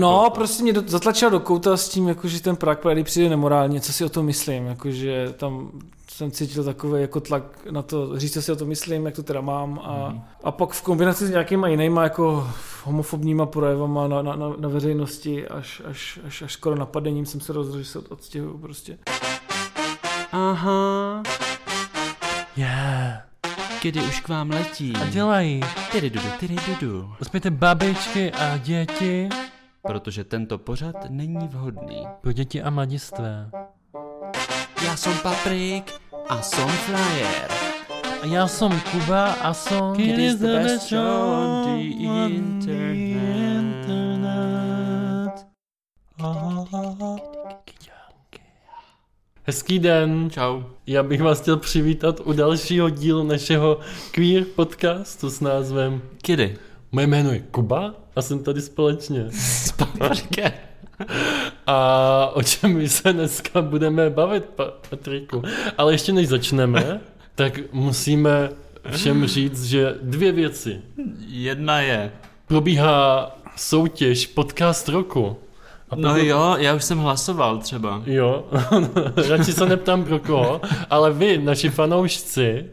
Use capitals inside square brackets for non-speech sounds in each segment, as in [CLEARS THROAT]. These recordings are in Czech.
No, prostě mě do, zatlačila do kouta s tím, jako, že ten Prague Pride přijde nemorálně, co si o tom myslím, jakože tam jsem cítil takový jako tlak na to, říct, co si o tom myslím, jak to teda mám a, mm. a pak v kombinaci s nějakýma jinýma jako homofobníma projevama na, na, na, na veřejnosti až, až, až, až skoro napadením jsem se rozhodl, že se odstěhuju prostě. Aha. Yeah. Kdy už k vám letí. A dělají. Tyry dudu, tyry dudu. Uspějte babičky a děti. Protože tento pořad není vhodný. Pro děti a mladistvé. Já jsem Paprik a jsem Flyer. A já jsem Kuba a jsem... Kid is the best show on the internet. Hezký den. Čau. Já bych vás chtěl přivítat u dalšího dílu našeho queer podcastu s názvem Kidy. Moje jméno je Kuba a jsem tady společně. S Paprikem. A o čem my se dneska budeme bavit, Pa- Patriku? Ale ještě než začneme, tak musíme všem říct, že dvě věci. Jedna je. Probíhá soutěž podcast roku. A No jo, já už jsem hlasoval třeba. Jo, [LAUGHS] radši se neptám pro koho, ale vy, naši fanoušci,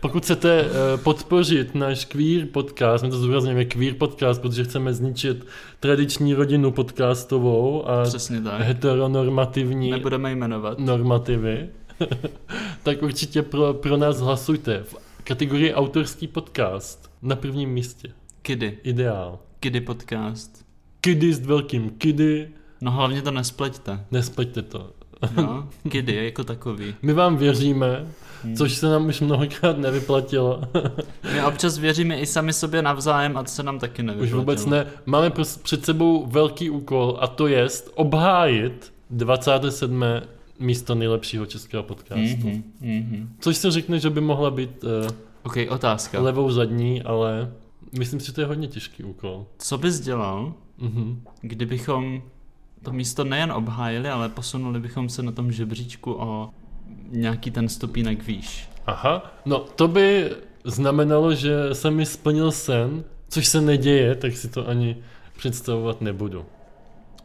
pokud chcete eh, podpořit náš queer podcast, my to zdůrazňujeme queer podcast, protože chceme zničit tradiční rodinu podcastovou a Přesně tak. heteronormativní Nebudeme jmenovat. normativy, [LAUGHS] tak určitě pro, pro nás hlasujte v kategorii autorský podcast na prvním místě. Kidy. Ideál. Kidy podcast. Kidy s velkým kidy, No hlavně to nespleťte. nespleťte to. No, kidy jako takový. My vám věříme, Hmm. což se nám už mnohokrát nevyplatilo. [LAUGHS] My občas věříme i sami sobě navzájem a to se nám taky už nevyplatilo. vůbec ne. Máme před sebou velký úkol a to je obhájit 27. místo nejlepšího českého podcastu. Mhm, mhm. Což se řekne, že by mohla být uh, OK, otázka. levou zadní, ale myslím si, že to je hodně těžký úkol. Co bys dělal, Mhm. kdybychom to místo nejen obhájili, ale posunuli bychom se na tom žebříčku o nějaký ten stupínek výš. Aha, no to by znamenalo, že jsem mi splnil sen, což se neděje, tak si to ani představovat nebudu.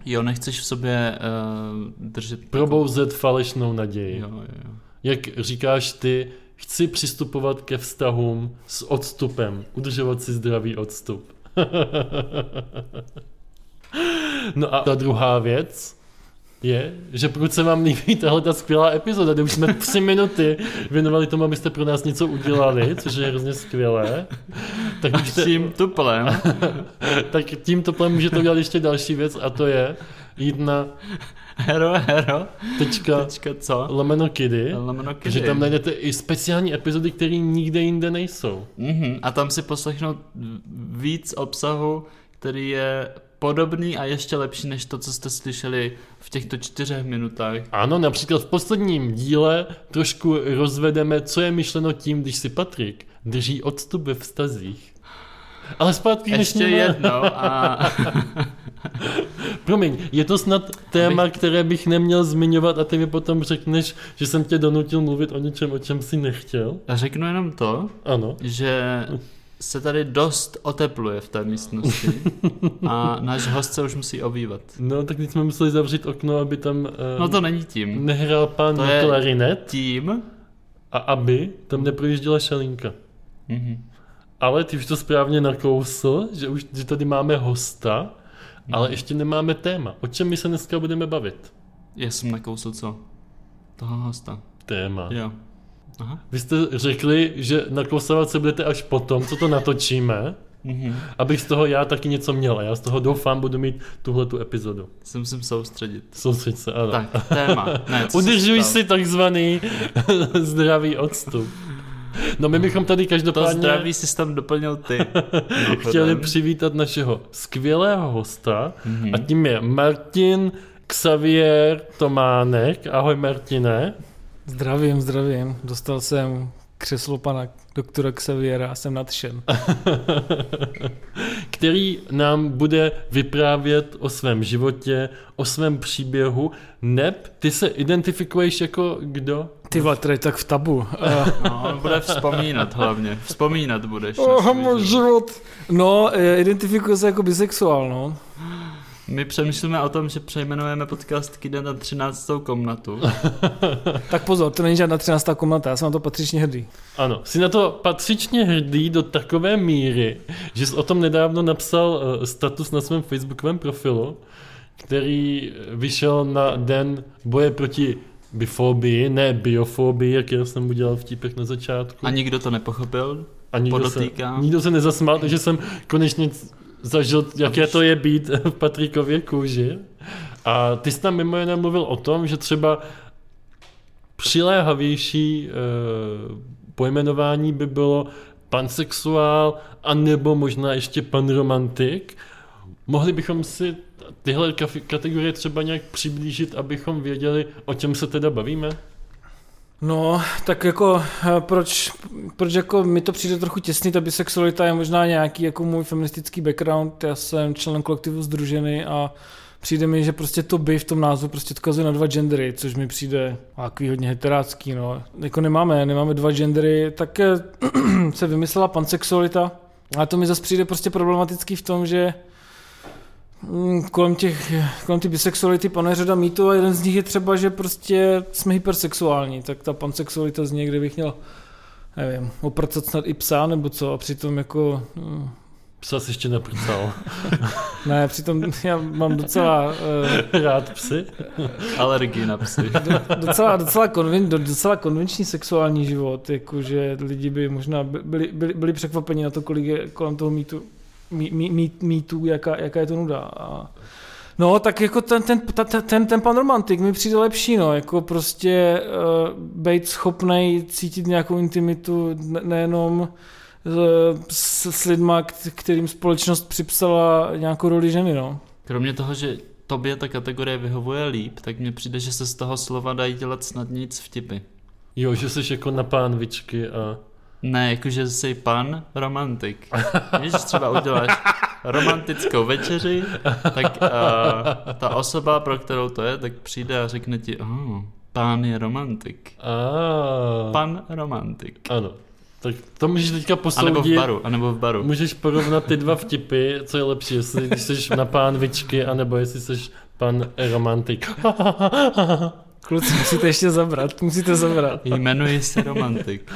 Jo, nechceš v sobě uh, držet... Probouzet falešnou naději. Jo, jo. Jak říkáš ty, chci přistupovat ke vztahům s odstupem, udržovat si zdravý odstup. [LAUGHS] no a ta druhá věc je, že pokud se vám líbí tahle ta skvělá epizoda, kde už jsme tři minuty věnovali tomu, abyste pro nás něco udělali, což je hrozně skvělé, tak, můžete, tím tuplem. [LAUGHS] tak tímto plem můžete udělat ještě další věc a to je jít na hero, hero. tečka Tečka co? lomeno kidy, Lomeno že kidy. tam najdete i speciální epizody, které nikde jinde nejsou. Mhm, a tam si poslechnout víc obsahu, který je podobný a ještě lepší než to, co jste slyšeli v těchto čtyřech minutách. Ano, například v posledním díle trošku rozvedeme, co je myšleno tím, když si Patrik drží odstup ve vztazích. Ale zpátky Ještě jednou a [LAUGHS] Promiň, je to snad téma, které bych neměl zmiňovat a ty mi potom řekneš, že jsem tě donutil mluvit o něčem, o čem si nechtěl? řeknu jenom to, Ano. že se tady dost otepluje v té místnosti [LAUGHS] a náš host se už musí obývat. No, tak teď jsme museli zavřít okno, aby tam uh, No to není tím. nehrál pán To je- klarinet Tím? a aby tam neprojížděla šalinka. Mhm. Ale ty už to správně nakousl, že už že tady máme hosta, ale ještě nemáme téma. O čem my se dneska budeme bavit? Já jsem nakousl co? Toho hosta. Téma. Jo. Aha. Vy jste řekli, že nakousovat se budete až potom, co to natočíme, Mhm. abych z toho já taky něco měl. Já z toho doufám, budu mít tuhle tu epizodu. Se musím soustředit. Soustřeď se, ano. Tak, téma. Ne, Udržuj stalo? si takzvaný [LAUGHS] zdravý odstup. No my bychom tady To každopádně zdraví jsi tam doplnil ty. [LAUGHS] Chtěli přivítat našeho skvělého hosta Mhm. a tím je Martin Xavier Tománek. Ahoj Martine. Zdravím, zdravím. Dostal jsem křeslo pana doktora Xaviera a jsem nadšen. [LAUGHS] který nám bude vyprávět o svém životě, o svém příběhu. Neb, ty se identifikuješ jako kdo? Ty je tak v tabu. No, on bude vzpomínat hlavně. Vzpomínat budeš. oh, můj život. život. No, identifikuji se jako bisexuál, no. My přemýšlíme o tom, že přejmenujeme podcast Kide na 13. komnatu. [LAUGHS] Tak pozor, to není žádná 13. komnata, já jsem na to patřičně hrdý. Ano, jsi na to patřičně hrdý do takové míry, že jsi o tom nedávno napsal eh, status na svém facebookovém profilu, který vyšel na den boje proti bifobii, ne biofobii, jak já jsem udělal vtípek na začátku. A nikdo to nepochopil? A nikdo se, nikdo se nezasmál, takže jsem konečně zažil, jaké to je být [LAUGHS] v Patrikově kůži. A ty jsi tam mimo jiné mluvil o tom, že třeba přiléhavější e, pojmenování by bylo pansexuál, anebo možná ještě panromantik. Mohli bychom si tyhle kategorie třeba nějak přiblížit, abychom věděli, o čem se teda bavíme? No, tak jako eh, proč, proč jako mi to přijde trochu těsný, ta bisexualita je možná nějaký jako můj feministický background, já jsem členem kolektivu Združený a přijde mi, že prostě to by v tom názvu prostě odkazuje na dva gendery, což mi přijde takový hodně heterácký, no. Jako nemáme, nemáme dva gendery, tak eh, [CLEARS THROAT] se vymyslela pansexualita, a to mi zase přijde prostě problematický v tom, že kolem těch, kolem ty bisexuality panuje řada mýtů a jeden z nich je třeba, že prostě jsme hypersexuální, tak ta pansexualita z někde bych měl nevím, opracat snad i psa nebo co a přitom jako mm, Psa jsi ještě neprcal. [LAUGHS] ne, přitom já mám docela uh, Rád psy? Alergii na psy. [LAUGHS] do, docela, docela, konven, do, docela konvenční sexuální život, jakože lidi by možná by- byli, byli, byli překvapeni na to, kolik je kolem toho mýtu, mý, mýtů, jaká, jaká je to nuda. A, no, tak jako ten, ten, ta- ta- ten, ten pan romantik mi přijde lepší, no, jako prostě uh, být schopný cítit nějakou intimitu ne- nejenom eh, s, s lidma, kterým společnost připsala nějakou roli ženy, no. Kromě toho, že tobě ta kategorie vyhovuje líp, tak mně přijde, že se z toho slova dají dělat snadnějc vtipy. Jo, že jsi jako na pánvičky a... Ne, jakože jsi pan romantik. Víš, třeba uděláš romantickou večeři, tak uh, ta osoba, pro kterou to je, tak přijde a řekne ti, oh, pán je romantik. A, Pan romantik. Ano. Tak to můžeš teďka A nebo v posoudit. baru, a nebo v baru. Můžeš porovnat ty dva vtipy, co je lepší, jestli když jsi na pánvičky, anebo jestli jsi pan romantik. [LAUGHS] Kluci, musíte ještě zabrat, musíte zabrat. Jmenuji se romantik.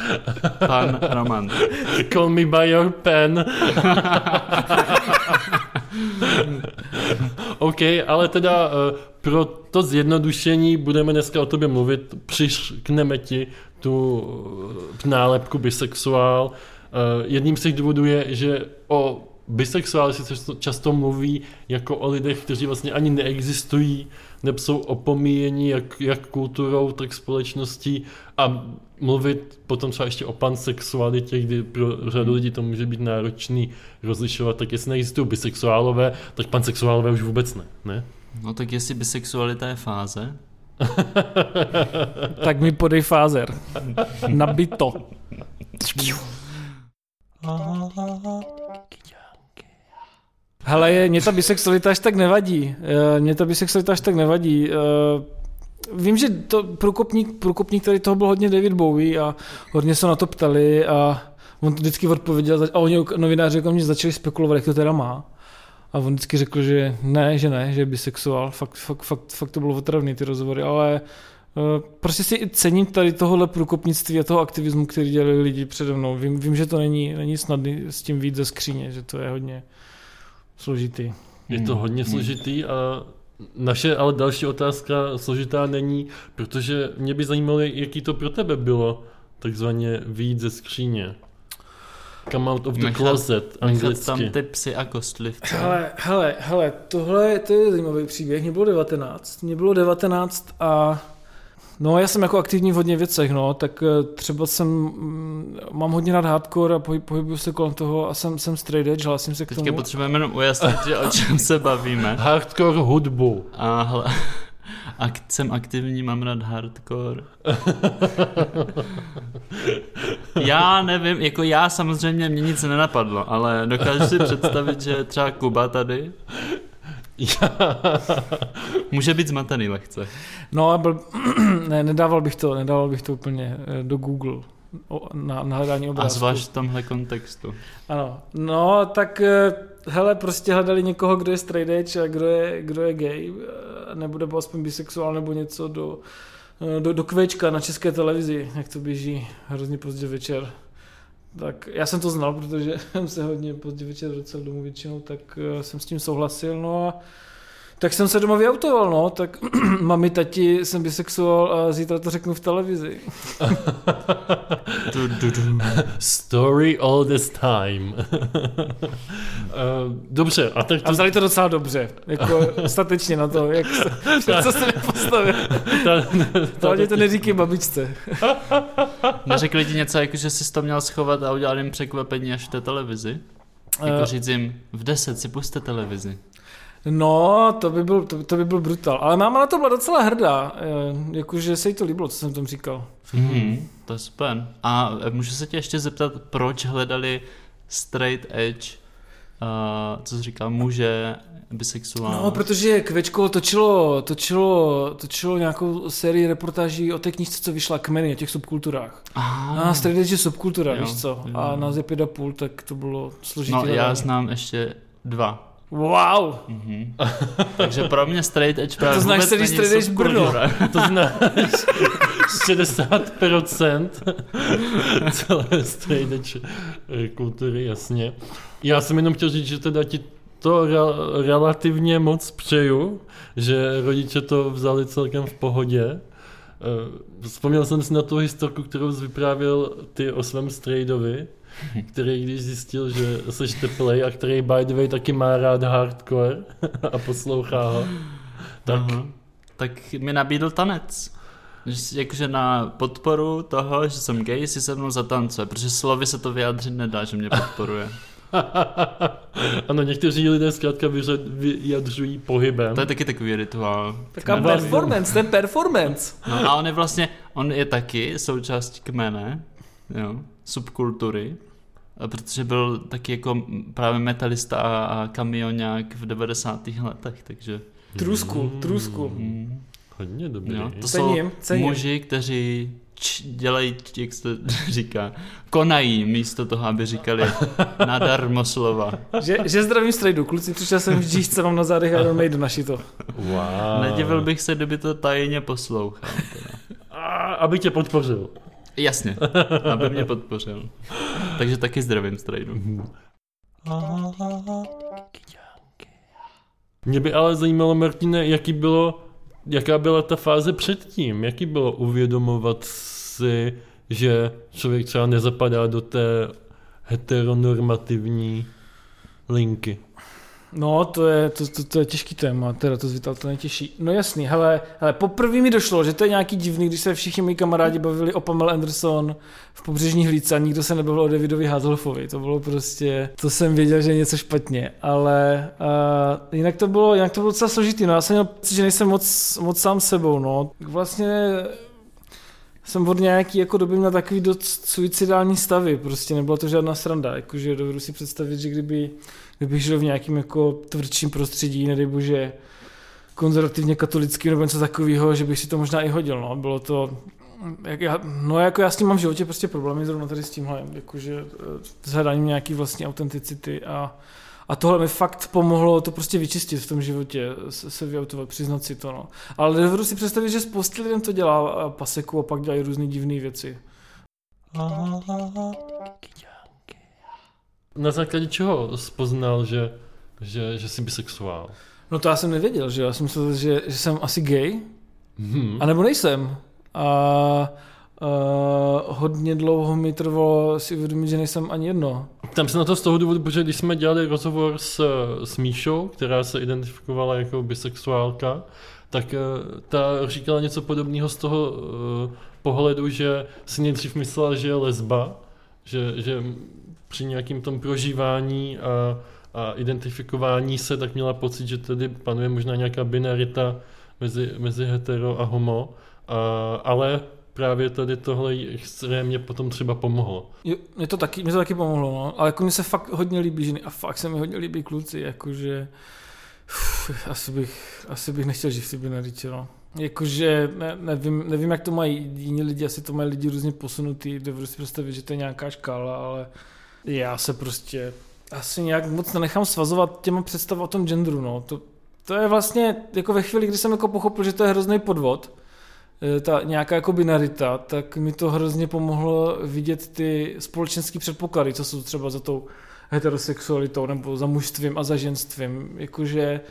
Pan romantik. Call me by your pen. OK, ale teda eh, pro to zjednodušení budeme dneska o tobě mluvit, přiškneme ti tu eh, nálepku bisexuál. Eh, Jedním z těch důvodů je, že o bisexuáli se často- často mluví jako o lidech, kteří vlastně ani neexistují, nebo jsou opomíjeni jak, jak kulturou, tak společností a mluvit potom třeba ještě o pansexualitě, kdy pro řadu lidí to může být náročný rozlišovat, tak jestli neexistují bisexuálové, tak pansexuálové už vůbec ne, ne? No tak jestli bisexualita je fáze, [LAUGHS] Tak mi podej fázer. Nabito. [LAUGHS] [LAUGHS] Hele, je- mě ta bisexualita až tak nevadí. Eh, Mě ta bisexualita až tak nevadí. Eh, Vím, že to průkopník, průkopník tady toho byl hodně David Bowie a hodně se na to ptali a on to vždycky odpověděl a oni novináři jako mě začali spekulovat, jak to teda má. A on vždycky řekl, že ne, že ne, že je bisexuál. Fakt, fakt, fakt, fakt to bylo otravný ty rozhovory, ale eh, prostě si i cením tady tohohle průkopnictví a toho aktivismu, který dělali lidi přede mnou. Vím, vím že to není, není snadný s tím víc ze skříně, že to je hodně složitý. Je to Hmm. hodně Hmm. složitý a naše ale další otázka složitá není, protože mě by zajímalo, jaký to pro tebe bylo, takzvaně výjít ze skříně. Come out of the Nechat- closet, nechat tam anglicky. ty psy a kostlivce. Hele, hele, hele, tohle to je zajímavý příběh. Mě bylo 19. Mě bylo 19 a no já jsem jako aktivní v hodně věcech, no, tak eh, třeba jsem, mm, mám hodně rád hardcore a pohyb, pohybuju se kolem toho a jsem, jsem straight edge, hlásím se k Teďka tomu. potřebujeme jenom ujasnit, že o čem se bavíme. [LAUGHS] Hardcore hudbu. A hle, [LAUGHS] ak, jsem aktivní, mám rád hardcore. [LAUGHS] Já nevím, jako já samozřejmě mě nic nenapadlo, ale dokážu si představit, že třeba Kuba tady [LAUGHS] může být zmatený lehce. No a byl, [CLEARS THROAT] ne, nedával bych to, nedával bych to úplně eh, do Google na, na hledání A obrázku. zvlášť v tomhle kontextu. Ano, no tak eh, hele, prostě hledali někoho, kdo je straight edge a kdo je, kdo je gay, eh, nebo nebo aspoň bisexuál nebo něco do, do, do kvečka na české televizi, jak to běží hrozně pozdě večer. Tak já jsem to znal, protože [LAUGHS] jsem se hodně pozdě večer vracel domů většinou, tak eh, jsem s tím souhlasil, no a tak jsem se doma vyautoval, no, tak [CLEARS THROAT] mami, tati, jsem bisexuál a zítra to řeknu v televizi. Story all this time. [LAUGHS] Eh, Dobře, a tak A to, vzali to docela dobře, jako [LAUGHS] statečně na to, jak se, co se mi postavil. ta, To [LAUGHS] hlavně to neříkej babičce. Neřekli ti něco, jako že jsi to měl schovat a udělat jim překvapení až v té televizi? Jako Eh, říct jim, v 10 si puste televizi. No, to by byl, to, to by byl brutal. Ale máma na to byla docela hrdá, eh, jakože se jí to líbilo, co jsem tam říkal. Mhm, to je super. A e, můžu se tě ještě zeptat, proč hledali straight edge, uh, co jsi říkal, muže, bisexuál? No, protože Kvečko točilo, točilo, točilo nějakou sérii reportáží o té knižce, co vyšla Kmeny, o těch subkulturách. Aha. A straight edge je subkultura, Jo, víš co? jo. A nás je pět a půl, tak to bylo složitě. No, já znám ještě dva. Wow! Mhm. [LAUGHS] Takže pro mě straight edge právě To znáš celý straight edge Brno. [LAUGHS] to znáš [LAUGHS] 60% celé straight edge eh, kultury, jasně. Já jsem jenom chtěl říct, že teda ti to re- relativně moc přeju, že rodiče to vzali celkem v pohodě. Eh, Vzpomněl jsem si na tu historku, kterou jsi vyprávěl ty o svém straightovi, [LAUGHS] který když zjistil, že seš teplej a který by the way taky má rád hardcore [LAUGHS] a poslouchá ho. Tak Aha. tak mi nabídl tanec. Jakože na podporu toho, že jsem gay, si se mnou zatancuje, protože slovy se to vyjádřit nedá, že mě podporuje. [LAUGHS] ano, někteří lidé zkrátka vyjadřují pohybem. To je taky takový rituál. Taká Kmene. performance, ten performance. No a on je vlastně, on je taky součástí kmene, jo, subkultury, protože byl taky jako právě metalista a, a kamionák v 90. letech, takže Trusku, trusku. mm, Hodně dobrý. jo, to Cením, jsou cením. muži, kteří č- dělají, jak se to [LAUGHS] říká, konají místo toho, aby říkali [LAUGHS] nadarmo slova. Že, že zdravím strejdu, kluci, přišel jsem v džíšce, mám na zádech Iron Maiden naši to. Wow. Nedivil bych se, kdyby to tajně poslouchal. Teda. A, aby tě podpořil. Jasně, aby mě podpořil. Takže taky zdravím strejdu. Mě by ale zajímalo, Martine, jaký bylo, jaká byla ta fáze předtím? Jaký bylo uvědomovat si, že člověk třeba nezapadá do té heteronormativní linky? No, to je, to, to, to je těžký téma, teda to zvítal to nejtěžší. No jasný, hele, hele, poprvé mi došlo, že to je nějaký divný, když se všichni moji kamarádi bavili o Pamela Anderson v pobřežní hlídce a nikdo se nebavil o Davidovi Hazelhofovi. To bylo prostě, to jsem věděl, že je něco špatně, ale uh, jinak to bylo, jinak to bylo docela složitý, no já jsem měl pocit, že nejsem moc, moc sám sebou, no. Vlastně jsem od nějaký jako doby měl takový dost suicidální stavy, prostě nebyla to žádná sranda, jakože dovedu si představit, že kdyby, kdybych žil v nějakém jako tvrdším prostředí, nedej bože, konzervativně katolický nebo něco takového, že bych si to možná i hodil, no, bylo to, jak já, no jako já s tím mám v životě prostě problémy zrovna tady s tímhle, jakože eh, s hledáním nějaký vlastní autenticity a, a tohle mi fakt pomohlo to prostě vyčistit v tom životě, se, se vyautovat, přiznat si to, no. Ale dovedu si představit, že spousta lidem to dělá a paseku a pak dělají různé divné věci. Na základě čeho spoznal, že, že, že jsi bisexuál? No to já jsem nevěděl, že jo? já jsem myslel, že, že jsem asi gay, Hmm. a nebo nejsem. A Uh, hodně dlouho mi trvalo si uvědomit, že nejsem ani jedno. Tam se na to z toho důvodu, protože když jsme dělali rozhovor s, s Míšou, která se identifikovala jako bisexuálka, tak eh, ta říkala něco podobného z toho uh, pohledu, že si nejdřív myslela, že je lesba, že, že při nějakým tom prožívání a, a identifikování se tak měla pocit, že tady panuje možná nějaká binarita mezi, mezi hetero a homo, a, ale právě tady tohle extrémně potom třeba pomohlo. Jo, mě to taky, mě to taky pomohlo, no. ale jako mi se fakt hodně líbí ženy a fakt se mi hodně líbí kluci, jakože uf, asi bych, asi bych nechtěl žít v ty binaritě, no. Jakože ne, nevím, nevím, jak to mají jiní lidi, asi to mají lidi různě posunutý, dovedu si představit, že to je nějaká škála, ale já se prostě asi nějak moc nenechám svazovat těma představ o tom genderu, no. To, to je vlastně jako ve chvíli, kdy jsem jako pochopil, že to je hrozný podvod, eh, ta nějaká jako binarita, tak mi to hrozně pomohlo vidět ty společenské předpoklady, co jsou třeba za tou heterosexualitou nebo za mužstvím a za ženstvím. Jakože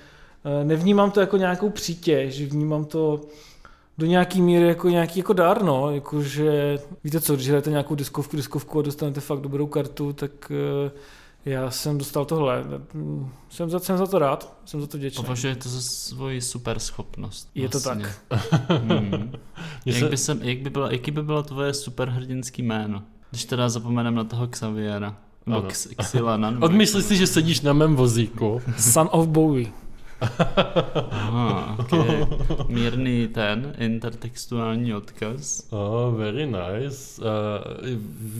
eh, nevnímám to jako nějakou přítěž, vnímám to do nějaký míry jako nějaký jako dár, no, jakože víte co, když hrajete nějakou diskovku, diskovku a dostanete fakt dobrou kartu, tak uh, já jsem dostal tohle. Jsem za, jsem za to rád, jsem za to vděčný. Považuje to za svoji super schopnost. Je to tak. [LAUGHS] hmm. [LAUGHS] jak, by jsem, jak by bylo, jaký by bylo tvoje superhrdinský jméno? Když teda zapomenem na toho Xaviera. Nebo Xilana. Odmyslí si, že sedíš na mém vozíku. Son of Bowie. Aha, okay. Mírný ten intertextuální odkaz. Oh, very nice. Uh,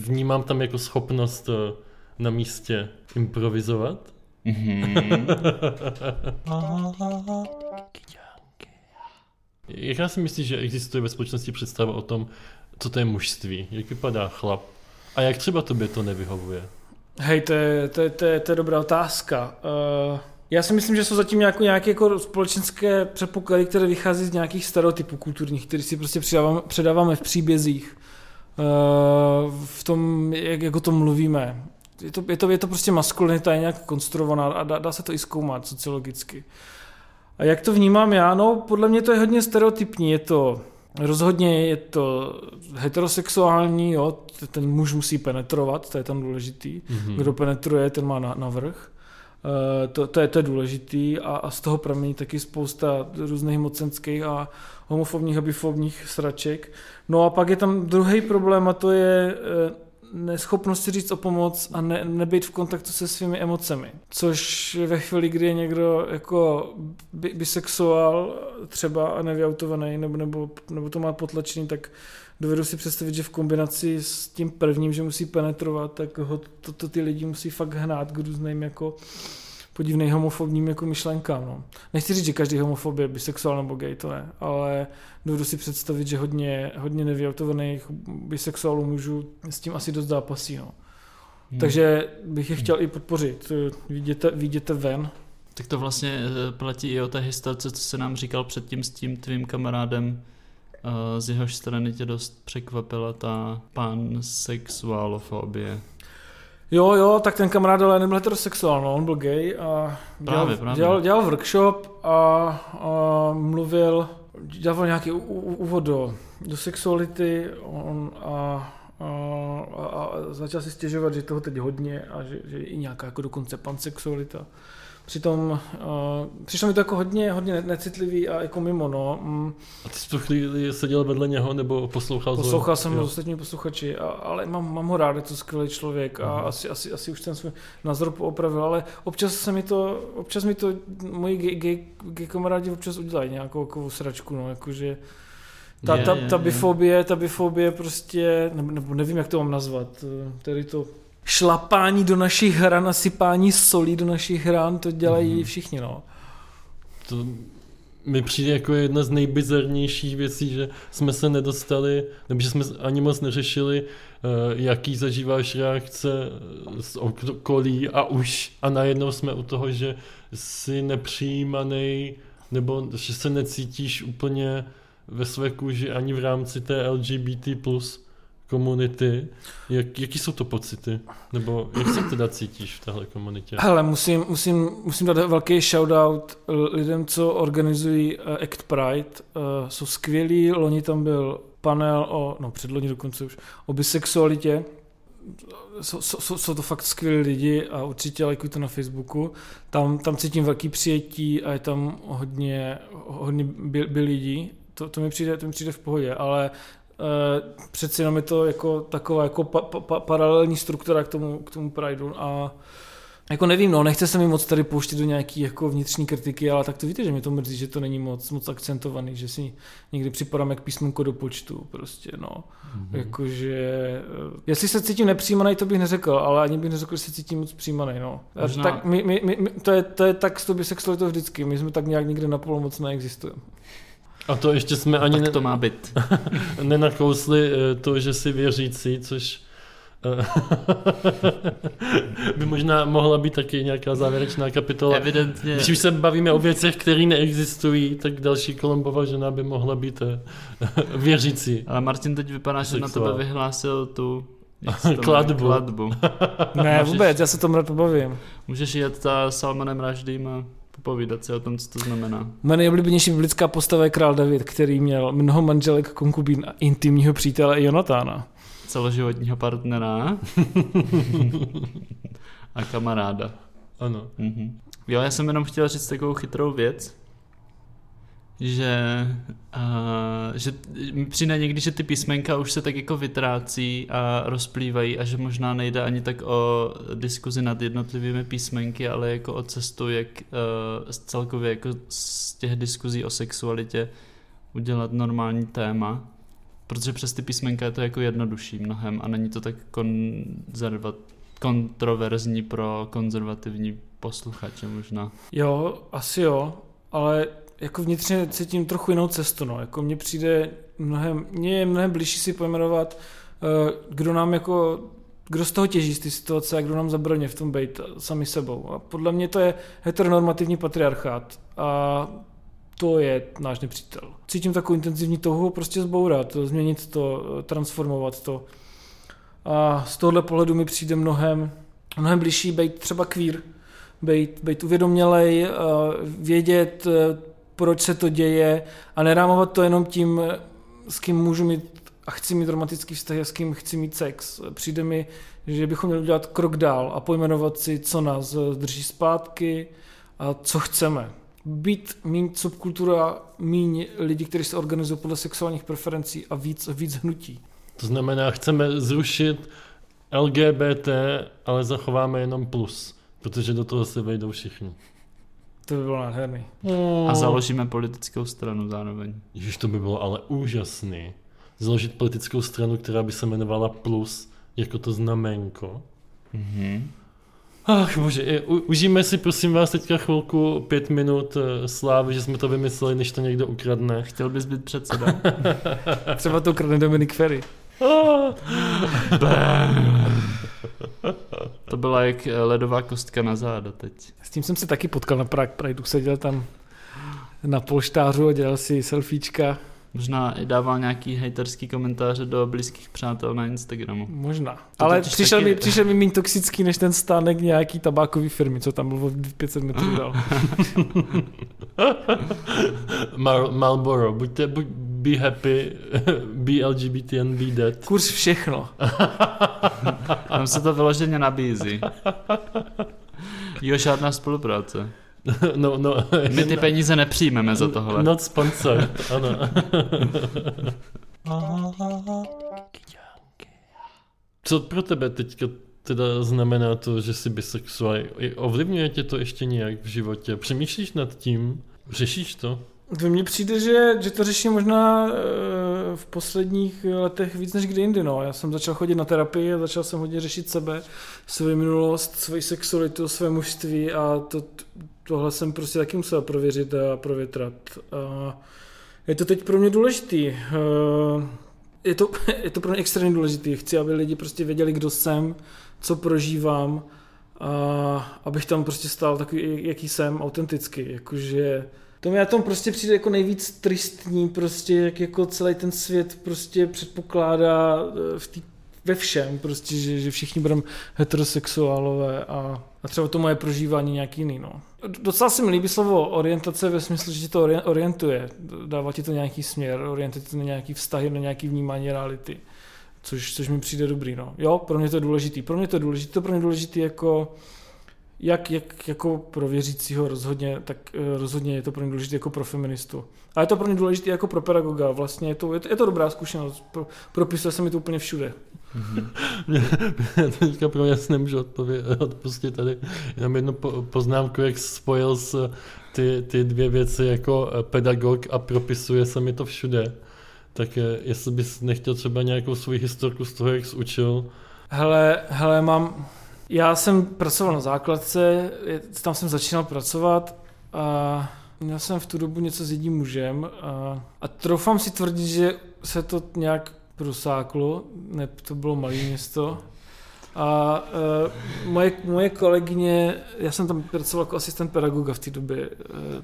vnímám tam jako schopnost uh, na místě improvizovat. Mm-hmm. Jaká si myslíš, že existuje ve společnosti představa o tom, co to je mužství? Jak vypadá chlap? A jak třeba tobě to nevyhovuje? Hej, to je, to je, to je, to je dobrá otázka. Uh, já si myslím, že jsou zatím nějaké, nějaké jako společenské předpoklady, které vychází z nějakých stereotypů kulturních, které si prostě předáváme, předáváme v příbězích, uh, v tom, jak, jak o tom mluvíme je to, je to, je to prostě maskulinita, je nějak konstruovaná a dá, dá se to i zkoumat sociologicky. A jak to vnímám já? No, podle mě to je hodně stereotypní. Je to rozhodně je to heterosexuální, jo, ten muž musí penetrovat, to je tam důležitý. Mm-hmm. Kdo penetruje, ten má na, navrh. Uh, to, to, je, to je důležitý a, a z toho pramení taky spousta různých mocenských a homofobních a bifobních sraček. No a pak je tam druhý problém a to je uh, neschopnost si říct o pomoc a ne, nebyt v kontaktu se svými emocemi. Což ve chvíli, kdy je někdo jako bi, bisexuál třeba a nevyautovaný nebo, nebo, nebo to má potlačený, tak dovedu si představit, že v kombinaci s tím prvním, že musí penetrovat, tak ho to, to ty lidi musí fakt hnát k různým jako podivným homofobním jako myšlenkám. No. Nechci říct, že každý homofob je bisexuál nebo gay, to ne, ale dovedu si představit, že hodně, hodně nevyautovných bisexuálů mužů s tím asi dost zápasí. No. Hmm. Takže bych je chtěl hmm. i podpořit. Vidíte, vidíte ven. Tak to vlastně eh, platí i o té historce, co se nám říkal předtím s tím tvým kamarádem, eh, z jehož strany tě dost překvapila ta pansexuálofobie. Jo, jo, tak ten kamarád ale nebyl heterosexuál, no, on byl gay a dělal, právě, právě. dělal, dělal workshop a, a mluvil, dělal nějaký úvod do, do sexuality on a, a, a, a začal si stěžovat, že toho teď hodně a že, že je i nějaká jako dokonce pansexualita. Přitom uh, přišlo mi to jako hodně, hodně necitlivý a jako mimo, no. Mm. A ty jsi to chvíli seděl vedle něho nebo poslouchal Poslouchal jsem ho ostatní posluchači, a, ale mám, mám ho rád, je to skvělý člověk a uh-huh. asi, asi, asi už ten svůj názor poopravil, ale občas se mi to, občas mi to moji gay, gay, gay kamarádi občas udělají nějakou jako sračku, no, jakože ta, je, ta, ta, bifobie, ta bifobie prostě, nebo, nebo nevím, jak to mám nazvat, eh, tedy to šlapání do našich hran, nasypání solí do našich hran, to dělají mm-hmm. všichni, no. To mi přijde jako jedna z nejbizarnějších věcí, že jsme se nedostali, nebo že jsme ani moc neřešili, eh, jaký zažíváš reakce z okolí a už a najednou jsme u toho, že jsi nepřijímaný nebo že se necítíš úplně ve své kůži ani v rámci té LGBT plus komunity. Jak, jaký jsou to pocity? Nebo jak se teda cítíš v téhle komunitě? Hele, musím, musím, musím dát velký shoutout lidem, co organizují uh, Act Pride. Uh, jsou skvělí, loni tam byl panel o, no předloni dokonce už, o bisexualitě. Jsou, jsou, jsou to fakt skvělí lidi a určitě lajkuj to na Facebooku. Tam, tam cítím velký přijetí a je tam hodně, hodně by, by lidí. To, to, mi přijde, to mi přijde v pohodě, ale přeci jenom je to jako taková jako pa, pa, paralelní struktura k tomu, k tomu Prideu a jako nevím, no, nechce se mi moc tady pouštět do nějaký jako vnitřní kritiky, ale tak to víte, že mě to mrzí, že to není moc, moc akcentovaný, že si někdy připadám jak písmenko do počtu, prostě, no. Mm-hmm. Jakože, eh, jestli se cítím nepřijímaný, to bych neřekl, ale ani bych neřekl, že se cítím moc přijímaný, no. Možná... Tak my, my, my, to, je, to je tak s tou bisexualitou vždycky, my jsme tak nějak nikde napolo moc neexistujeme. A to ještě jsme ani tak to má být. [LAUGHS] nenakousli eh, to, že si věřící, což [LAUGHS] by možná mohla být taky nějaká závěrečná kapitola. Evidentně. Když už se bavíme o věcech, které neexistují, tak další Kolumbova žena by mohla být eh, [LAUGHS] věřící. Ale Martin teď vypadá, že na tebe vyhlásil tu? Kladbu. kladbu. Ne, Můžeš- vůbec, já se tomu rád pobavím. Můžeš jet za Salmanem Raždým a popovídat si o tom, co to znamená. Moje nejoblíbenější biblická postava je král David, který měl mnoho manželek, konkubín a intimního přítele Jonatána. Celoživotního partnera [LAUGHS] a kamaráda. Ano. Mhm. Jo, já jsem jenom chtěl říct takovou chytrou věc, že, uh, že mi přijde někdy, že ty písmenka už se tak jako vytrácí a rozplývají a že možná nejde ani tak o diskuzi nad jednotlivými písmenky, ale jako o cestu, jak uh, celkově jako z těch diskuzí o sexualitě udělat normální téma. Protože přes ty písmenka je to jako jednodušší mnohem a není to tak konzervat, kontroverzní pro konzervativní posluchače možná. Jo, asi jo, ale jako vnitřně cítím trochu jinou cestu, no. Jako mně přijde mnohem, mně je mnohem blížší si pojmenovat, eh, kdo nám jako, kdo z toho těží z té situace a kdo nám zabraně v tom být sami sebou. A podle mě to je heteronormativní patriarchát a to je náš nepřítel. Cítím takovou intenzivní touhu prostě zbourat, změnit to, eh, transformovat to. A z tohohle pohledu mi přijde mnohem, mnohem blížší být třeba queer, být, být uvědomělej, eh, vědět, proč se to děje a nerámovat to jenom tím, s kým můžu mít a chci mít romantický vztah s kým chci mít sex. Přijde mi, že bychom měli udělat krok dál a pojmenovat si, co nás drží zpátky a co chceme. Být míň subkultura, míň lidi, kteří se organizují podle sexuálních preferencí a víc, víc hnutí. To znamená, chceme zrušit LGBT, ale zachováme jenom plus, protože do toho se vejdou všichni. To by bylo nádherný. A založíme politickou stranu zároveň. Ježiš, to by bylo ale úžasný. Založit politickou stranu, která by se jmenovala Plus, jako to znamenko. Mhm. Ach bože, je, u, užijeme si prosím vás teďka chvilku, pět minut eh, slávy, že jsme to vymysleli, než to někdo ukradne. Chtěl bys být předseda? [LAUGHS] Třeba to ukradne Dominik Ferry. To byla jak eh, ledová kostka na záda teď. S tím jsem se taky potkal na Prague Prideu, seděl tam na polštářu a dělal si selfiečka. Možná i dával nějaký hejterský komentáře do blízkých přátel na Instagramu. Možná. To Ale přišel, taky- mi, přišel mi méně toxický než ten stánek nějaký tabákový firmy, co tam bylo 500 metrů dál. [LAUGHS] [LAUGHS] Mar- Marlboro, buďte, buď, be happy, [LAUGHS] be LGBT and be dead. Kurz všechno. [LAUGHS] Tam se to vyloženě nabízí. Jo, žádná spolupráce. [LAUGHS] No, no, My ty peníze nepřijmeme za tohle. Not sponsored, ano. Co pro tebe teďka teda znamená to, že jsi bisexuál? Ovlivňuje tě to ještě nějak v životě? Přemýšlíš nad tím? Řešíš to? To mně přijde, že, že to řeším možná eh, v posledních letech víc než kdy jindy. No. Já jsem začal chodit na terapii a začal jsem hodně řešit sebe, svoji minulost, svoji sexualitu, své mužství a to, tohle jsem prostě taky musel prověřit a provětrat. A je to teď pro mě důležitý. Eh, Je to, [LAUGHS] je to pro mě extrémně důležitý. Chci, aby lidi prostě věděli, kdo jsem, co prožívám a abych tam prostě stál takový, jaký jsem, autenticky. Jakože to mi na tom prostě přijde jako nejvíc tristní, prostě jak jako celý ten svět prostě předpokládá eh, v tý, ve všem, prostě, že, že všichni budeme heterosexuálové a, a třeba to moje prožívání nějaký jiný, no. Docela se mi líbí slovo orientace ve smyslu, že ti to ori- orientuje, dává ti to nějaký směr, orientuje to na nějaký vztahy, na nějaký vnímání reality, což, což mi přijde dobrý, no. Jo, pro mě to je důležitý, pro mě to je důležitý, to pro mě důležitý jako jak, jak jako pro věřícího rozhodně, tak eh, rozhodně je to pro mě důležité jako pro feministu. A je to pro mě důležité jako pro pedagoga. Vlastně je to, je to, je to dobrá zkušenost. Pro, propisuje se mi to úplně všude. Já teďka pro mě nemůžu odpově- odpustit tady jenom jednu po- poznámku, jak spojil s ty, ty dvě věci jako eh, pedagog a propisuje se mi to všude. Tak eh, jestli bys nechtěl třeba nějakou svoji historku z toho, jak jsi učil, Hele, hele, mám... Já jsem pracoval na základce, tam jsem začínal pracovat a měl jsem v tu dobu něco s jedním mužem a, a troufám si tvrdit, že se to nějak prosáklo, ne, to bylo malé město, A uh, moje, moje kolegyně, já jsem tam pracoval jako asistent pedagoga v té době, uh,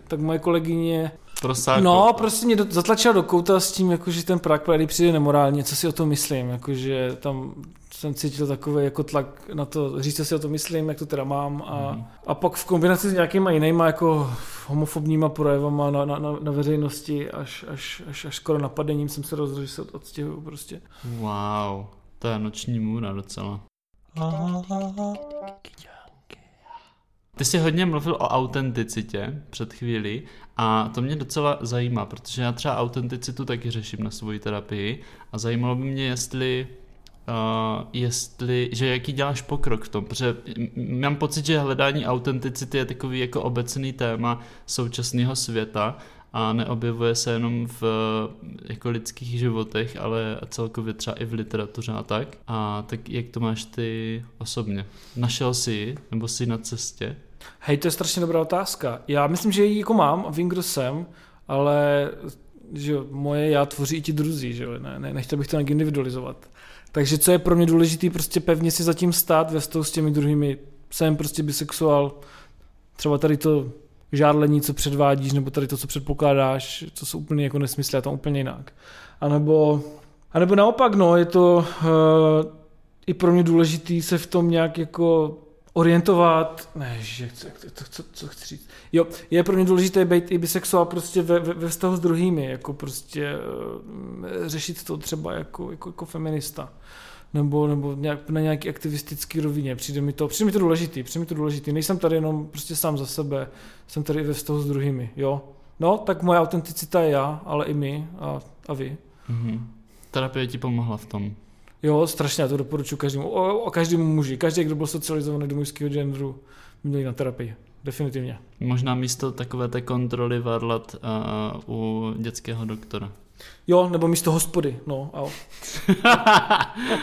tak moje kolegyně Prosáko. No, prostě mě do, zatlačila do kouta s tím, jako, že ten Prague Pride přijde nemorálně, co si o to myslím, jakože tam jsem cítil takový jako tlak na to, říct, co si o to myslím, jak to teda mám a, mm. a pak v kombinaci s nějakýma jinýma jako homofobníma projevama na, na, na, na veřejnosti až, až, až, až skoro napadením jsem se rozhodl, že se odstěhuju prostě. Wow, to je noční můra docela. Ty jsi hodně mluvil o autenticitě před chvíli a to mě docela zajímá, protože já třeba autenticitu taky řeším na svoji terapii a zajímalo by mě, jestli Uh, jestli, že jaký děláš pokrok v tom, protože mám pocit, že hledání autenticity je takový jako obecný téma současného světa a neobjevuje se jenom v jako lidských životech, ale celkově třeba i v literatuře a tak. A tak jak to máš ty osobně? Našel jsi ji, nebo jsi na cestě? Hej, to je strašně dobrá otázka. Já myslím, že ji jako mám vím, kdo jsem, ale že moje já tvoří i ti druzí, že ne, ne, nechtěl bych to nějak individualizovat. Takže co je pro mě důležité, prostě pevně si zatím stát ve s těmi druhými. Jsem prostě bisexuál, třeba tady to žádlení, co předvádíš, nebo tady to, co předpokládáš, to jsou úplně jako nesmysly, a to úplně jinak. A nebo, a nebo naopak, no, je to uh, i pro mě důležitý se v tom nějak jako orientovat, ne, že, co, co, co, chci říct. Jo, je pro mě důležité být i bisexuál prostě ve, ve, ve vztahu s druhými, jako prostě uh, řešit to třeba jako, jako, jako feminista nebo, nebo nějak, na nějaký aktivistický rovině. Přijde mi to, přijde mi to důležitý, přijde mi to důležitý. Nejsem tady jenom prostě sám za sebe, jsem tady ve vztahu s druhými, jo. No, tak moje autenticita je já, ale i my a, a vy. Mm-hmm. Terapie ti pomohla v tom. Jo, strašně, já to doporučuji každému, o, o každému muži. Každý, kdo byl socializovaný do mužského genderu, měl na terapii. Definitivně. Možná místo takové té kontroly varlat uh, u dětského doktora. Jo, nebo místo hospody, no. A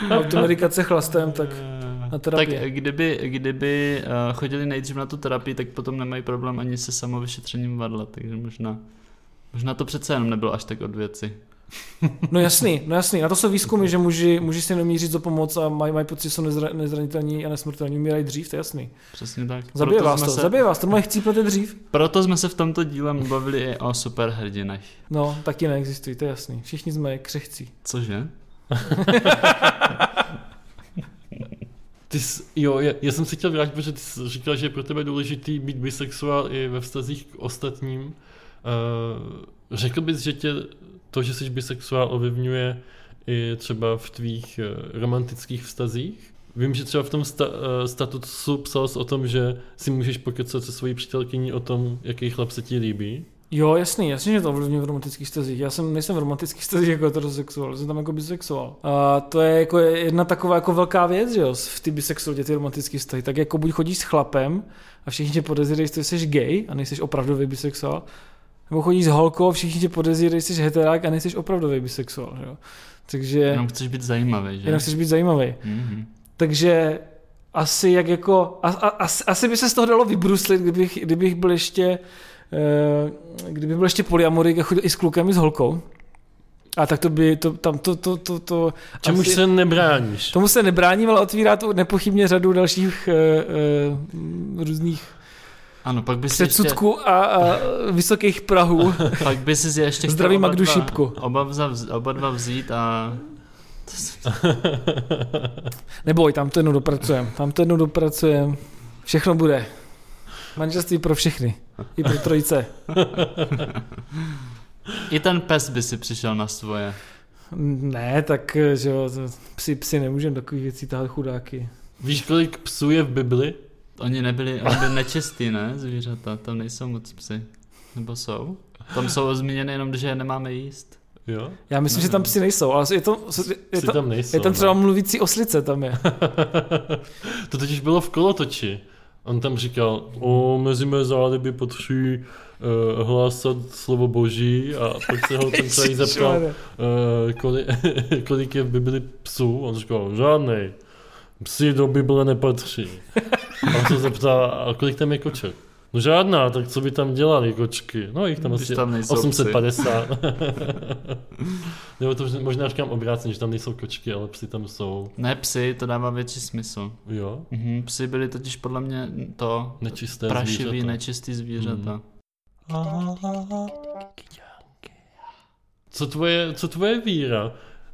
[LAUGHS] automedikace chlastem, tak na terapii. Tak kdyby, kdyby uh, chodili nejdřív na tu terapii, tak potom nemají problém ani se samovyšetřením varlat, takže možná, možná to přece jenom nebylo až tak od věci. No jasný, no jasný. Na to jsou výzkumy, že muži, muži si nemí říct o pomoc a mají, mají pocit, že jsou nezra, nezranitelní a nesmrtelní, umírají dřív, to je jasný. Přesně tak. Zabije Proto vás to, se... zabije vás to, moje chcípnete dřív. Proto jsme se v tomto díle bavili i o superhrdinech. No, taky neexistují, to je jasný. Všichni jsme křehcí. Cože? [LAUGHS] Ty jsi, jo, já, já jsem si chtěl vrátit, protože ty jsi říkal, že je pro tebe důležitý být bisexuál i ve vztazích k ostatním. Uh, řekl bys, že tě to, že jsi bisexuál, ovlivňuje i třeba v tvých eh, romantických vztazích? Vím, že třeba v tom sta- eh, statusu psal o tom, že si můžeš pokecat se svojí přítelkyní o tom, jaký chlap se ti líbí. Jo, jasný, jasně, že to ovlivňuje v romantických vztazích. Já jsem, nejsem v romantických vztazích jako heterosexuál, jsem tam jako bisexuál. A to je jako jedna taková jako velká věc, že jo, v ty bisexualitě, ty romantické vztahy. Tak jako buď chodíš s chlapem a všichni tě podezírají, že jsi gay a nejsi opravdový bisexuál, nebo chodíš s holkou, všichni tě podezírají, že jsi heterák a nejsi opravdový bisexuál. Jo? Takže... Jenom chceš být zajímavý, že? Jenom chceš být zajímavý. Mm-hmm. Takže asi jak jako, a, a, asi, asi by se z toho dalo vybruslit, kdybych, kdybych byl ještě, uh, kdybych byl ještě polyamorik a chodil i s klukem, i s holkou. A tak to by, to, tam to, to, to, to Čemu asi, se nebráníš? Tomu se nebráním, ale otvírá to nepochybně řadu dalších uh, uh, různých ano, pak by si předsudku ještě... a, a vysokých prahů. [LAUGHS] pak by si ještě Zdraví Magdu dva, Šipku. Oba, vz, oba dva vzít a... [LAUGHS] Neboj, tam to jednou dopracujem. Tam to jednou dopracujem. Všechno bude. Manželství pro všechny. I pro trojice. [LAUGHS] I ten pes by si přišel na svoje. Ne, tak že jo, psi, psi nemůžeme takových věcí tahat chudáky. Víš, kolik psů je v Bibli? Oni nebyli, oni byli nečistí, ne, zvířata, tam nejsou moc psy. Nebo jsou? Tam jsou zmíněny jenom, že je nemáme jíst. Jo? Já myslím, Nevím. že tam psi nejsou, ale je, to, je, to, tam nejsou, je tam třeba ne? mluvící oslice, tam je. [LAUGHS] to totiž bylo v kolotoči. On tam říkal, o, mezi mé zády by potřebují uh, hlásat slovo boží a pak se ho ten celý [LAUGHS] zeptal, uh, kolik, [LAUGHS] kolik je v Bibli psů. On říkal, žádnej. Psi do Bible nepatří. A on se zeptal, a kolik tam je koček? No žádná, tak co by tam dělali kočky? No jich tam Když asi tam nejsou 850. [LAUGHS] Nebo to možná říkám obráceně, že tam nejsou kočky, ale psy tam jsou. Ne, psy, to dává větší smysl. Jo? Mhm, psy byly totiž podle mě to Nečisté prašivý, zvířata. nečistý zvířata. Co tvoje, co tvoje víra?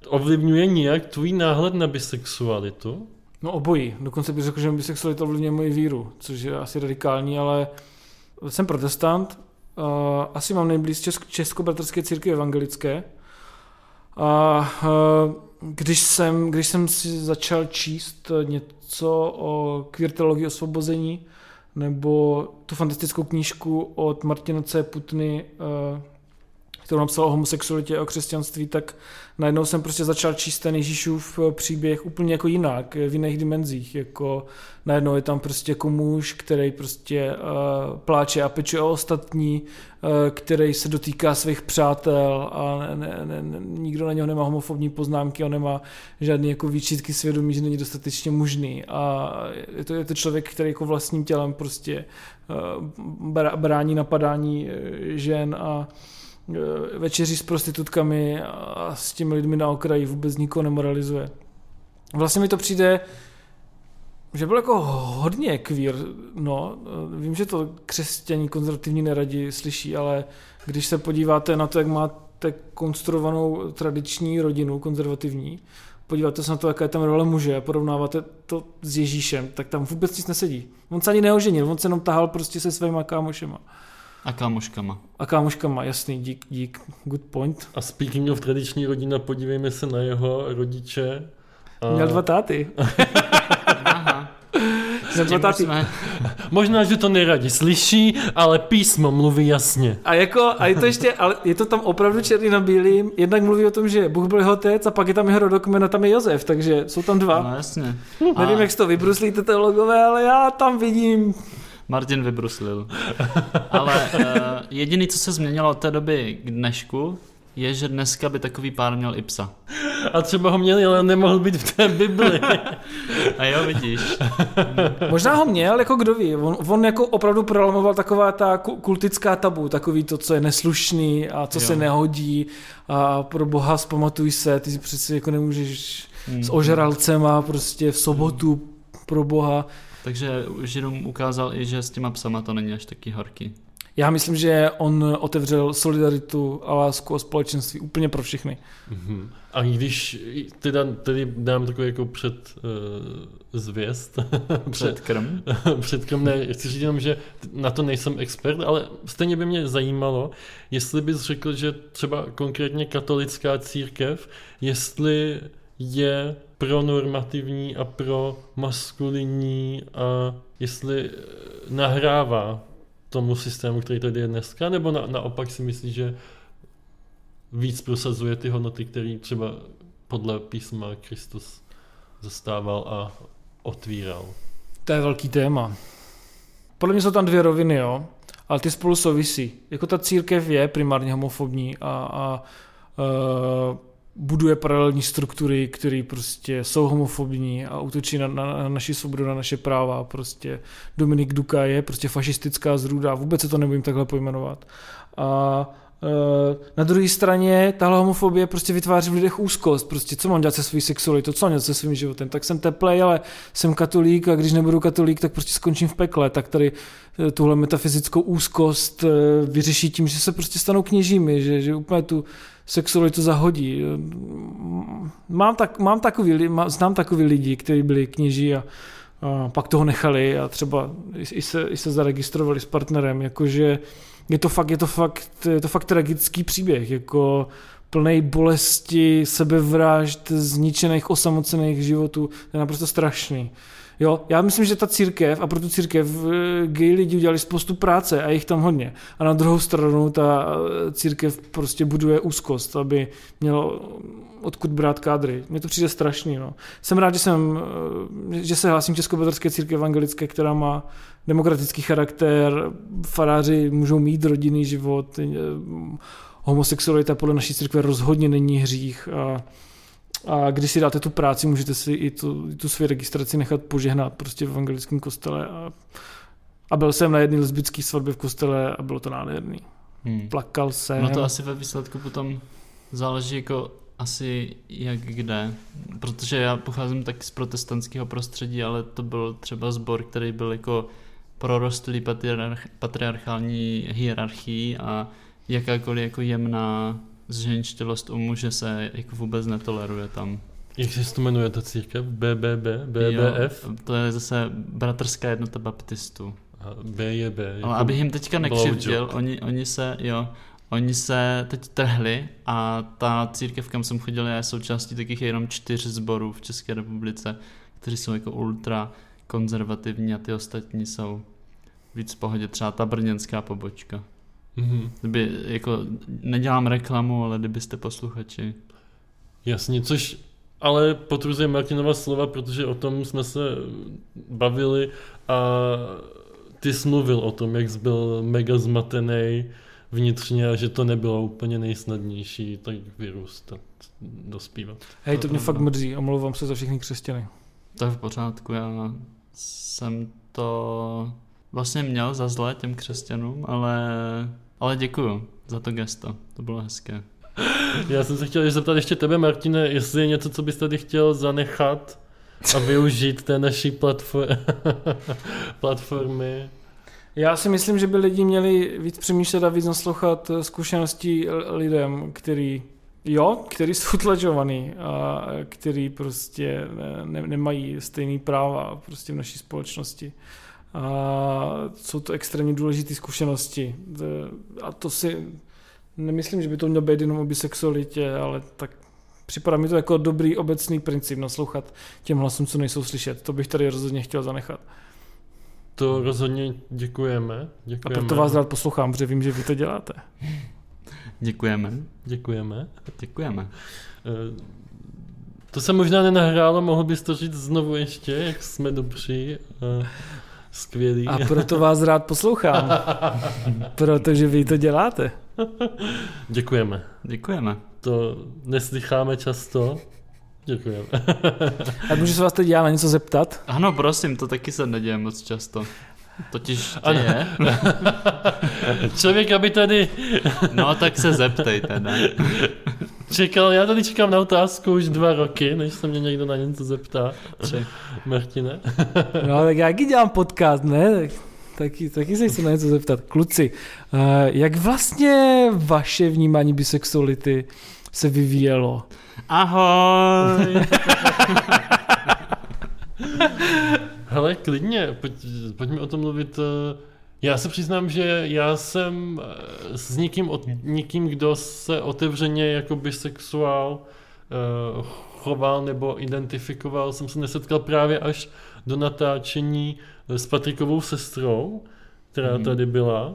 Ovlivňuje nějak tvůj náhled na bisexualitu? No obojí. Dokonce bych řekl, že bisexualita ovlivňuje moji víru, což je asi radikální, ale jsem protestant. Uh, asi mám nejblíž česk- českobratrské církvi evangelické. A uh, když jsem, když jsem si začal číst něco o queer teologii osvobození, nebo tu fantastickou knížku od Martina C. Putny, kterou napsal o homosexualitě a o křesťanství, tak najednou jsem prostě začal číst ten Ježíšův příběh úplně jako jinak, v jiných dimenzích, jako najednou je tam prostě jako muž, který prostě uh, pláče a pečuje o ostatní, uh, který se dotýká svých přátel a ne, ne, ne, nikdo na něho nemá homofobní poznámky, on nemá žádný jako výčitky svědomí, že není dostatečně mužný. A je to, je to člověk, který jako vlastním tělem prostě uh, brání napadání žen a večeří s prostitutkami a s těmi lidmi na okraji vůbec nikoho nemoralizuje. Vlastně mi to přijde, že byl jako hodně queer, no, vím, že to křesťaní konzervativní neradi slyší, ale když se podíváte na to, jak máte konstruovanou tradiční rodinu konzervativní, podíváte se na to, jaká je tam role muže a porovnáváte to s Ježíšem, tak tam vůbec nic nesedí. On se ani neoženil, on se jenom tahal prostě se svýma kámošema. A kámoškama. A kámoškama, jasný, dík, dík, good point. A speaking of tradiční rodina, podívejme se na jeho rodiče. A... Měl dva táty. Aha. [LAUGHS] Měl dva táty. Jsme... [LAUGHS] Možná, že to neradi slyší, ale písmo mluví jasně. A jako, a je to ještě, ale je to tam opravdu černý na bílým. Jednak mluví o tom, že Bůh byl jeho otec a pak je tam jeho rodokmen a tam je Josef, takže jsou tam dva. No jasně. Nevím, a... jak to vybruslíte teologové, ale já tam vidím Martin vybruslil. Ale uh, jediný, co se změnilo od té doby k dnešku, je, že dneska by takový pár měl i psa. A třeba ho měli, ale nemohl být v té Bibli. [LAUGHS] A jo, vidíš. Možná ho měl, jako kdo ví. On, on jako opravdu prolamoval taková ta kultická tabu, takový to, co je neslušný a co jo. se nehodí a pro boha zpamatuj se, ty si přeci jako nemůžeš mm. s ožralcema prostě v sobotu mm. pro boha. Takže Židům ukázal i, že s těma psama to není až taky horký. Já myslím, že on otevřel solidaritu a lásku a společenství úplně pro všechny. Mm-hmm. A když teda, tedy dám takový jako před uh, zvěst. [LAUGHS] před krm? [LAUGHS] před krm, ne, chci říct jenom, že na to nejsem expert, ale stejně by mě zajímalo, jestli bys řekl, že třeba konkrétně katolická církev, jestli je pro normativní a pro maskulinní a jestli nahrává tomu systému, který tady je dneska, nebo na, naopak si myslíš, že víc prosazuje ty hodnoty, které třeba podle písma Kristus zastával a otvíral. To je velký téma. Podle mě jsou tam dvě roviny, jo, ale ty spolu souvisí. Jako ta církev je primárně homofobní a, a uh, buduje paralelní struktury, které prostě jsou homofobní a útočí na, na, na naši svobodu, na naše práva. Prostě Dominik Duka je prostě fašistická zrůda, vůbec se to nebojím takhle pojmenovat. A e, na druhé straně tahle homofobie prostě vytváří v lidech úzkost. Prostě co mám dělat se svou sexualitou, co mám dělat se svým životem. Tak jsem teplej, ale jsem katolík a když nebudu katolík, tak prostě skončím v pekle. Tak tady e, tuhle metafyzickou úzkost e, vyřeší tím, že se prostě stanou kněžími, že, že úplně tu sexualitu zahodí. Mám, tak, mám takový, má, znám takový lidi, kteří byli kněží a, a pak toho nechali a třeba i, se, i se zaregistrovali s partnerem, jakože je to fakt, je to fakt, je to fakt tragický příběh, jako plný bolesti, sebevražd, zničených, osamocených životů, to je naprosto strašný. Jo, já myslím, že ta církev, a pro tu církev eh, gay lidi udělali spoustu práce a jich tam hodně. A na druhou stranu ta eh, církev prostě buduje úzkost, aby mělo odkud brát kádry. Mně to přijde strašný. No. Jsem rád, že, jsem, eh, že se hlásím Českobratrské církve evangelické, která má demokratický charakter, faráři můžou mít rodinný život, homosexualita podle naší církve rozhodně není hřích a a když si dáte tu práci, můžete si i tu, i tu svoji registraci nechat požehnat prostě v evangelickém kostele a, A byl jsem na jedné lesbické svatbě v kostele a bylo to nádherný. Hmm. Plakal jsem. No to asi ve výsledku potom záleží jako asi jak kde, protože já pocházím tak z protestantského prostředí, ale to byl třeba sbor, který byl jako prorostlý patriarch, patriarchální hierarchii a jakákoliv jako jemná zženštělost u muže se jako vůbec netoleruje tam. Jak se to jmenuje ta církev? BBB? BBF? Jo, to je zase bratrská jednota baptistů. A B je B. Jako Ale abych jim teďka nekřivděl, oni, oni se, jo, oni se teď trhli a ta církev, kam jsem chodil, je součástí takých jenom čtyř sborů v České republice, kteří jsou jako ultra konzervativní a ty ostatní jsou víc v pohodě, třeba ta brněnská pobočka. Mhm. Kdyby, jako, nedělám reklamu, ale kdybyste posluchači. Jasně, což ale potvrzuje Martinova slova, protože o tom jsme se bavili a ty jsi mluvil o tom, jak jsi byl mega zmatený vnitřně a že to nebylo úplně nejsnadnější tak vyrůstat, dospívat. Hej, to mě To- fakt mrzí, omlouvám se za všechny křesťany. To je v pořádku, já jsem to vlastně měl za zlé těm křesťanům, ale, ale děkuju za to gesto, to bylo hezké. Já jsem se chtěl zeptat ještě tebe, Martine, jestli je něco, co bys tady chtěl zanechat a využít té naší platform- [LAUGHS] platformy. Já si myslím, že by lidi měli víc přemýšlet a víc naslouchat eh, zkušeností lidem, který Jo, který jsou tlačovaný a který prostě ne, nemají stejný práva prostě v naší společnosti. A jsou to extrémně důležité zkušenosti. A to si nemyslím, že by to mělo být jenom o bisexualitě, ale tak připadá mi to jako dobrý obecný princip naslouchat těm hlasům, co nejsou slyšet. To bych tady rozhodně chtěl zanechat. To rozhodně děkujeme. A děkujeme. proto vás rád poslouchám, protože vím, že vy to děláte. [LAUGHS] Děkujeme, Děkujeme. děkujeme. Eh, To se možná nenahrálo, mohl bys to říct znovu ještě, jak jsme dobří a skvělí. A proto vás rád poslouchám. [LAUGHS] Protože vy to děláte. Děkujeme. Děkujeme. To neslycháme často. Děkujeme. A můžu se vás teď já na něco zeptat? Ano, prosím, to taky se neděje moc často. Totiž Ano. děje. [LAUGHS] Člověk, aby tady No tak se zeptej teda. čekal, já tady čekám na otázku už dva roky, než se mě někdo na něco zeptá. Tři. Martine. No tak já dělám podcast, ne? Tak, taky, taky se chci na něco zeptat. Kluci, uh, jak vlastně vaše vnímání bisexuality se vyvíjelo? Ahoj! [LAUGHS] [LAUGHS] Hele, klidně, pojď, pojďme o tom mluvit. eh, Já se přiznám, že já jsem eh, s někým, od, někým, kdo se otevřeně jako bisexuál eh, choval nebo identifikoval, jsem se nesetkal právě až do natáčení s Patrikovou sestrou, která Mhm. tady byla.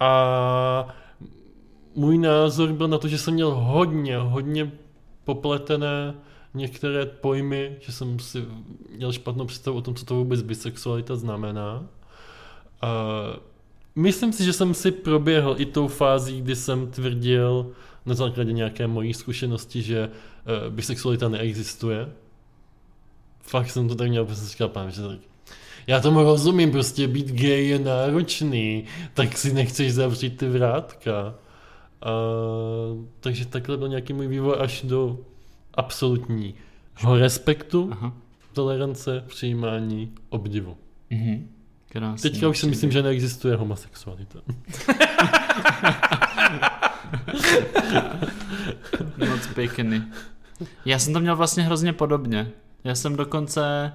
A můj názor byl na to, že jsem měl hodně, hodně popletené některé pojmy, že jsem si měl špatnou představu o tom, co to vůbec bisexualita znamená. A myslím si, že jsem si proběhl i tou fází, kdy jsem tvrdil na základě nějaké mojí zkušenosti, že uh, bisexualita neexistuje. Fakt jsem to tak měl, protože jsem říkal, pán, že tak já tomu rozumím, prostě být gay je náročný, tak si nechceš zavřít ty vrátka. A, takže takhle byl nějaký můj vývoj až do absolutního respektu, Aha. tolerance, přijímání, obdivu. Mhm. Krásný. Teďka už si myslím, že neexistuje homosexualita. [LAUGHS] Moc pěkný. Já jsem to měl vlastně hrozně podobně. Já jsem dokonce,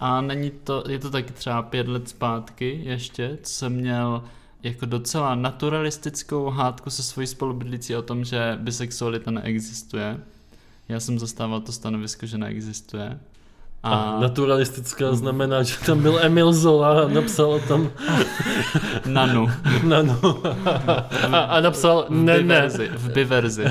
a není to, je to taky třeba pět let zpátky ještě, co jsem měl jako docela naturalistickou hádku se svojí spolubydlící o tom, že bisexualita neexistuje. Já jsem zastával to stanovisko, že neexistuje. A A naturalistická znamená, že tam byl Emil Zola a napsal tam [LAUGHS] nanu. nano. A, a napsal V ne, ne. biverzi. V biverzi.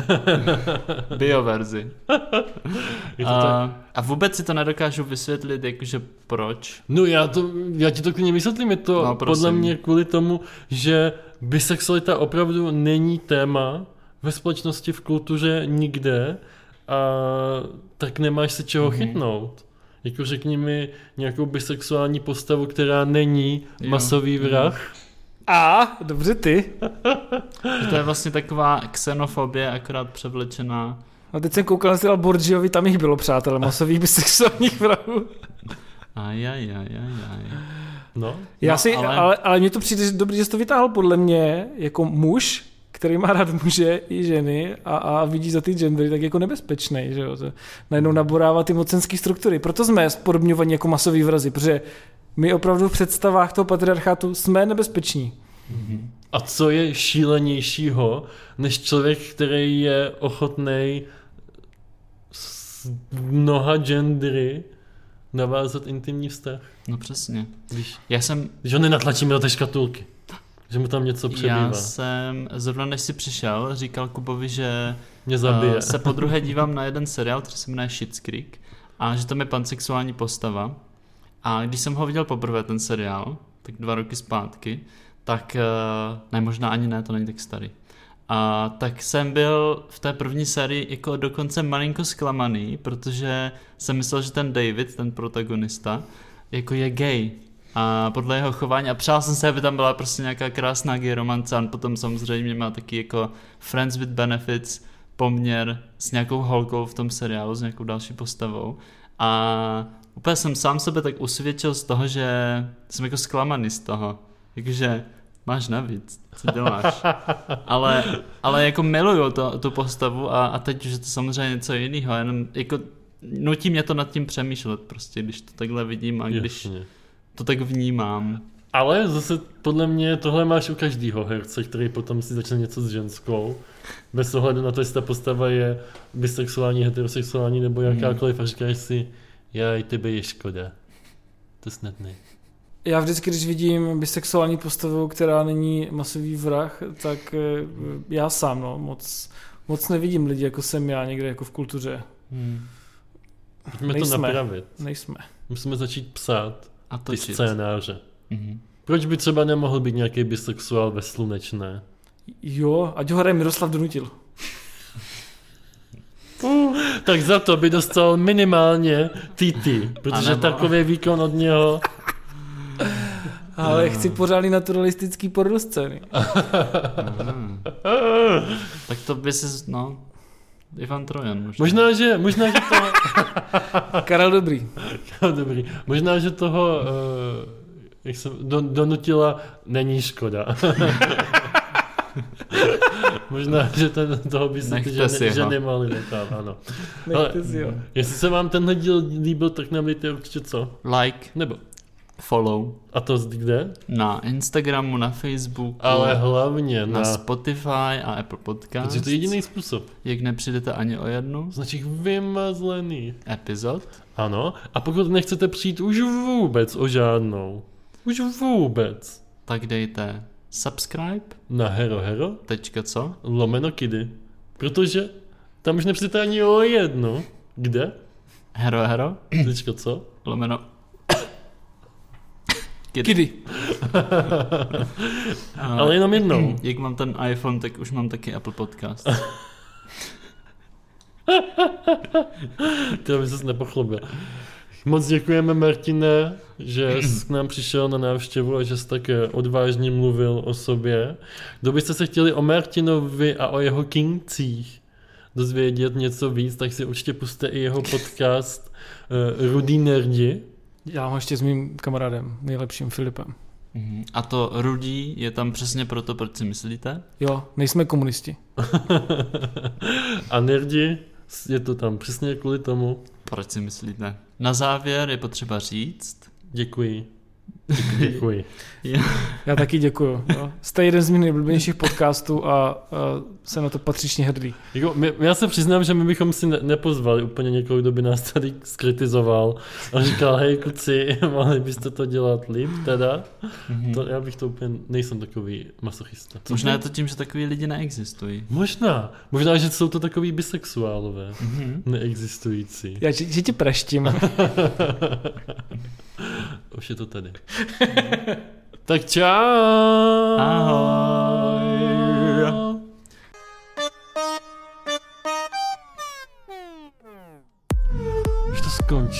Bioverzi. [LAUGHS] A, a vůbec si to nedokážu vysvětlit, jakože proč. No já, to, já ti to klidně vysvětlím, je to No, prosím. podle mě kvůli tomu, že bisexualita opravdu není téma ve společnosti, v kultuře nikde tak nemáš se čeho Mhm. chytnout. Jako řekni mi nějakou bisexuální postavu, která není Jo. masový vrah. A, dobře ty. Že [LAUGHS] to je vlastně taková xenofobie, akorát převlečená. A teď jsem koukal na Borgiovi, tam jich bylo, přátelé, masových bisexuálních vrahů. Aj, aj, aj, aj, aj. No, Já No, si, ale- ale... Ale, ale mně to přijde dobrý, že jsi to vytáhl podle mě jako muž, který má rád muže i ženy a, a vidí za ty gendery, tak jako nebezpečný, že jo. To najednou naborává ty mocenské struktury. Proto jsme spodobňovaní jako masový vrazy, protože my opravdu v představách toho patriarchátu jsme nebezpeční. A co je šílenějšího, než člověk, který je ochotný s mnoha gendery navázat intimní vztah? No přesně. Když, Já jsem, když ho nenatlačíme do té škatulky. Že mu tam něco přebývá. já jsem, zrovna než jsi přišel, říkal Kubovi, že Mě zabije. uh, se po druhé dívám na jeden seriál, který se jmenuje Schitt's Creek a že tam je pansexuální postava. A když jsem ho viděl poprvé, ten seriál, tak dva roky zpátky, tak, uh, ne, možná ani ne, to není tak starý. A tak jsem byl v té první sérii jako dokonce malinko zklamaný, protože jsem myslel, že ten David, ten protagonista, jako je gay. A podle jeho chování, a přál jsem se, aby tam byla prostě nějaká krásná gay romance, a on potom samozřejmě má taky jako Friends with Benefits poměr s nějakou holkou v tom seriálu, s nějakou další postavou. A úplně jsem sám sebe tak usvědčil z toho, že jsem jako zklamaný z toho. Jakože máš navíc, co děláš. [LAUGHS] ale, ale jako miluju to, tu postavu a, a teď už je to samozřejmě něco jiného. Jenom jako nutí mě to nad tím přemýšlet prostě, když to takhle vidím a když Jasně. To tak vnímám. Ale zase podle mě tohle máš u každého herce, který potom si začne něco s ženskou. Bez ohledu na to, jestli ta postava je bisexuální, heterosexuální nebo jakákoliv a říkáš si, já i tebe je škoda. To snad ne. Já vždycky, když vidím bisexuální postavu, která není masový vrah, tak eh, já sám, no, moc, moc nevidím lidi, jako jsem já někde jako v kultuře. Hmm. Pojďme to Nejsme. napravit. Nejsme. Musíme začít psát A ty točit. scénáře. Mhm. Proč by třeba nemohl být nějaký bisexuál ve slunečné? Jo, ať ho hraje Miroslav Donutil. [LAUGHS] Tak za to by dostal minimálně TT, protože Anebo- takový výkon od něho Ale chci pořádný naturalistický porno scény. Mhm. tak to by si, no, Ivan Trojan možná. Možná, že, možná, že toho, [LAUGHS] Karel Dobrý. dobrý, možná, že toho, uh, jak jsem, do, donutila, není škoda. [LAUGHS] možná, že ten, toho by si ty ženy, ženy mohly nechat, ano. Nechte si ho. Jestli se vám tenhle díl líbil, tak nám dejte určitě co? Like, Nebo, follow a to kde? na Instagramu, na Facebooku, Ale hlavně na, na, Spotify a Apple Podcast. protože to je jediný způsob. Jak nepřijdete ani o jednu Z našich vymazlených. epizod, Ano, a pokud nechcete přijít už vůbec o žádnou, už vůbec, tak dejte subscribe, na Hero Hero tečka co? lomeno kidy. Protože tam už nepřijete ani o jednu. Kde? Hero hero, Tečka co? lomeno Kid. Kidy. [LAUGHS] A Ale jenom jednou. [CLEARS THROAT] Jak mám ten iPhone, tak už mám taky Apple Podcast. [LAUGHS] To by ses nepochlubil. Moc děkujeme, Martine, že [CLEARS THROAT] jsi k nám přišel na návštěvu a že jsi tak eh, odvážně mluvil o sobě. Kdo byste se chtěli o Martinovi a o jeho kingcích dozvědět něco víc, tak si určitě puste i jeho podcast uh, Rudý nerdi. Já mám ještě s mým kamarádem, nejlepším Filipem. Mhm. A to rudí je tam přesně proto, proč si myslíte? Jo, nejsme komunisti. [LAUGHS] a nerdi je to tam přesně kvůli tomu. Proč si myslíte? Na závěr je potřeba říct, Děkuji. Děkuji. [LAUGHS] Já taky děkuju. Jo. Jste jeden z mých nejblíbenějších podcastů a, a jsem na to patřičně hrdý. Jako, my, já se přiznám, že my bychom si ne, nepozvali úplně někoho, kdo by nás tady skritizoval a říkal, hej kuci, [LAUGHS] mohli byste to dělat líp teda. Mhm. To, já bych to úplně, nejsem takový masochista. možná je to tím, že takový lidi neexistují. Možná. Možná, že jsou to takový bisexuálové. Mhm. Neexistující. Já že, že tě praštím. [LAUGHS] Už je to tady. [LAUGHS] tak čau. Ahoj.